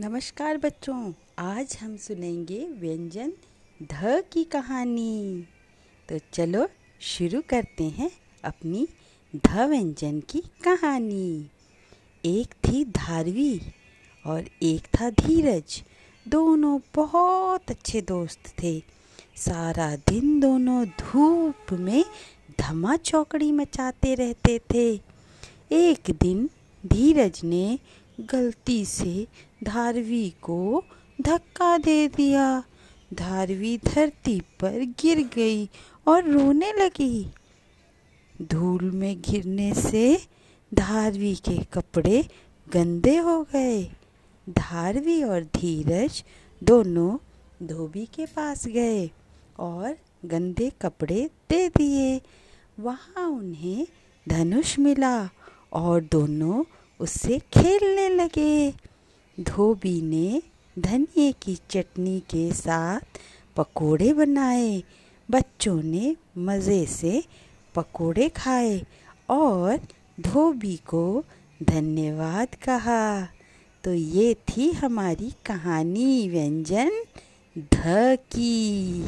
नमस्कार बच्चों, आज हम सुनेंगे व्यंजन ध की कहानी। तो चलो शुरू करते हैं अपनी ध व्यंजन की कहानी। एक थी धारवी और एक था धीरज। दोनों बहुत अच्छे दोस्त थे। सारा दिन दोनों धूप में धमा चौकड़ी मचाते रहते थे। एक दिन धीरज ने गलती से धारवी को धक्का दे दिया। धारवी धरती पर गिर गई और रोने लगी। धूल में गिरने से धारवी के कपड़े गंदे हो गए। धारवी और धीरज दोनों धोबी के पास गए और गंदे कपड़े दे दिए। वहाँ उन्हें धनुष मिला और दोनों उससे खेलने लगे। धोबी ने धनिए की चटनी के साथ पकोड़े बनाए। बच्चों ने मज़े से पकोड़े खाए और धोबी को धन्यवाद कहा। तो ये थी हमारी कहानी, व्यंजन ध की।